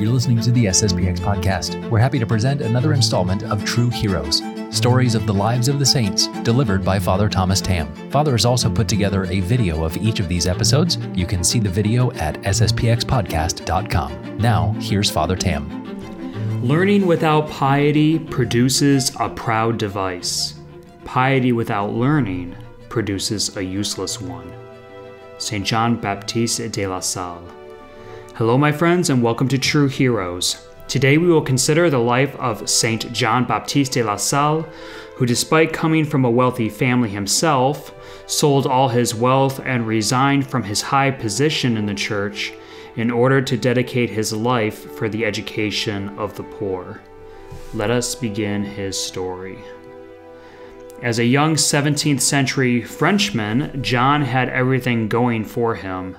You're listening to the SSPX podcast. We're happy to present another installment of True Heroes, stories of the lives of the saints, delivered by Father Thomas Tam. Father has also put together a video of each of these episodes. You can see the video at sspxpodcast.com. Now, here's Father Tam. Learning without piety produces a proud device. Piety without learning produces a useless one. St. John Baptiste de la Salle. Hello, my friends, and welcome to True Heroes. Today we will consider the life of Saint John Baptiste de la Salle, who, despite coming from a wealthy family himself, sold all his wealth and resigned from his high position in the church in order to dedicate his life for the education of the poor. Let us begin his story. As a young 17th century Frenchman, John had everything going for him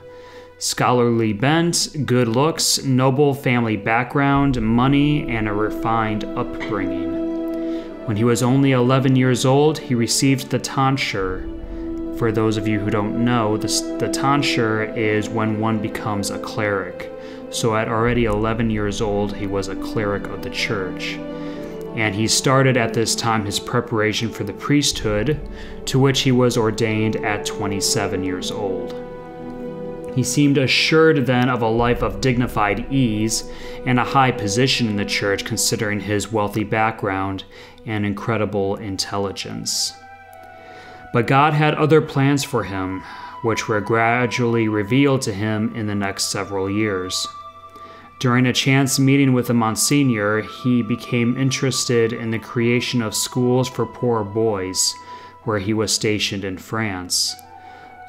scholarly bent, good looks, noble family background, money, and a refined upbringing. When he was only 11 years old, he received the tonsure. For those of you who don't know, the, the tonsure is when one becomes a cleric. So at already 11 years old, he was a cleric of the church. And he started at this time his preparation for the priesthood, to which he was ordained at 27 years old. He seemed assured then of a life of dignified ease and a high position in the church, considering his wealthy background and incredible intelligence. But God had other plans for him, which were gradually revealed to him in the next several years. During a chance meeting with a Monsignor, he became interested in the creation of schools for poor boys, where he was stationed in France.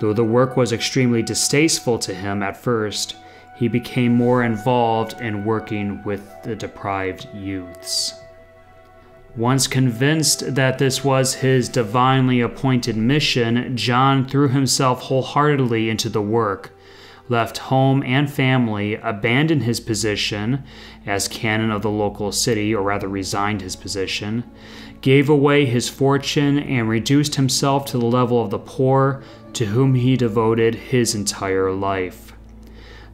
Though the work was extremely distasteful to him at first, he became more involved in working with the deprived youths. Once convinced that this was his divinely appointed mission, John threw himself wholeheartedly into the work, left home and family, abandoned his position as canon of the local city, or rather resigned his position, gave away his fortune, and reduced himself to the level of the poor to whom he devoted his entire life.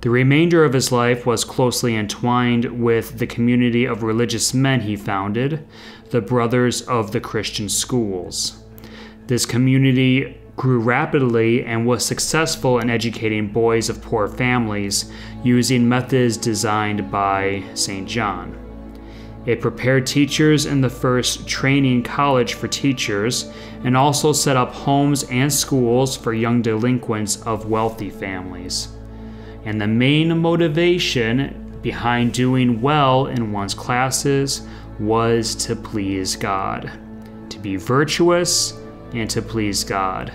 The remainder of his life was closely entwined with the community of religious men he founded, the Brothers of the Christian Schools. This community grew rapidly and was successful in educating boys of poor families using methods designed by St. John. It prepared teachers in the first training college for teachers and also set up homes and schools for young delinquents of wealthy families. And the main motivation behind doing well in one's classes was to please God, to be virtuous and to please God.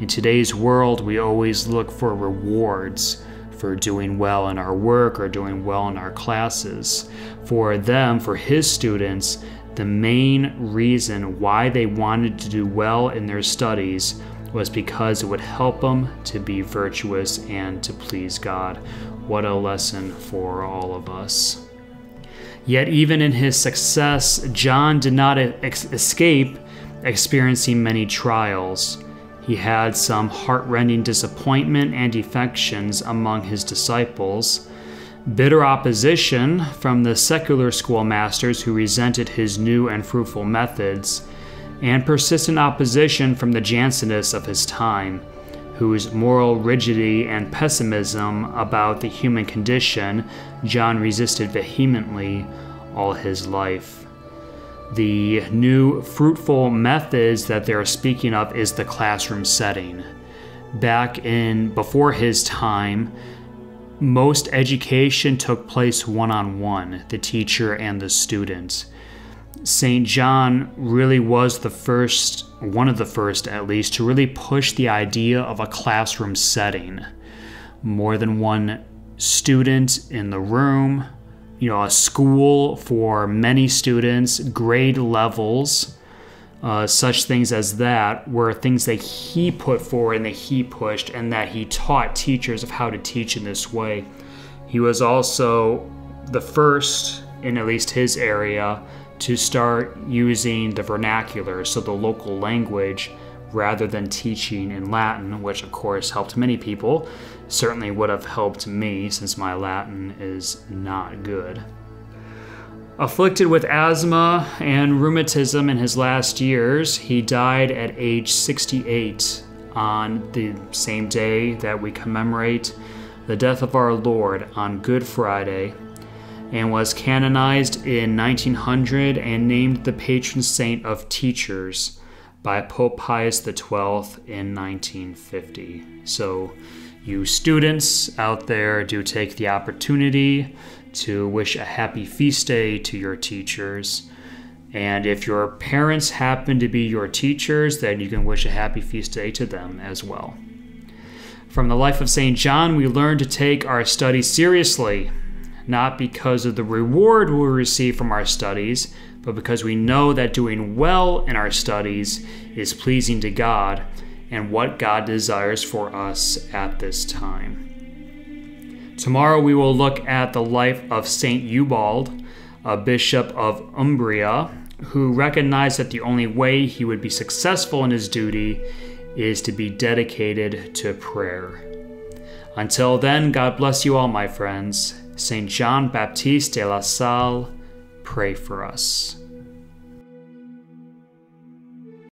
In today's world, we always look for rewards for doing well in our work or doing well in our classes. For them, for his students, the main reason why they wanted to do well in their studies was because it would help them to be virtuous and to please God. What a lesson for all of us. Yet, even in his success, John did not escape experiencing many trials. He had some heartrending disappointment and defections among his disciples, bitter opposition from the secular schoolmasters who resented his new and fruitful methods, and persistent opposition from the Jansenists of his time, whose moral rigidity and pessimism about the human condition John resisted vehemently all his life. The new fruitful methods that they're speaking of is the classroom setting. Back in before his time, most education took place one on one, the teacher and the student. St. John really was the first, one of the first at least, to really push the idea of a classroom setting. More than one student in the room, you know, a school for many students, grade levels, uh, such things as that were things that he put forward and that he pushed, and that he taught teachers of how to teach in this way. He was also the first, in at least his area, to start using the vernacular, so the local language, rather than teaching in Latin, which of course helped many people. Certainly would have helped me since my Latin is not good. Afflicted with asthma and rheumatism in his last years, he died at age 68 on the same day that we commemorate the death of our Lord on Good Friday and was canonized in 1900 and named the patron saint of teachers by Pope Pius XII in 1950. So, you students out there do take the opportunity to wish a happy feast day to your teachers. And if your parents happen to be your teachers, then you can wish a happy feast day to them as well. From the life of St. John, we learn to take our studies seriously, not because of the reward we receive from our studies, but because we know that doing well in our studies is pleasing to God and what God desires for us at this time. Tomorrow we will look at the life of Saint Ubald, a bishop of Umbria, who recognized that the only way he would be successful in his duty is to be dedicated to prayer. Until then, God bless you all, my friends. Saint John Baptiste de la Salle, pray for us.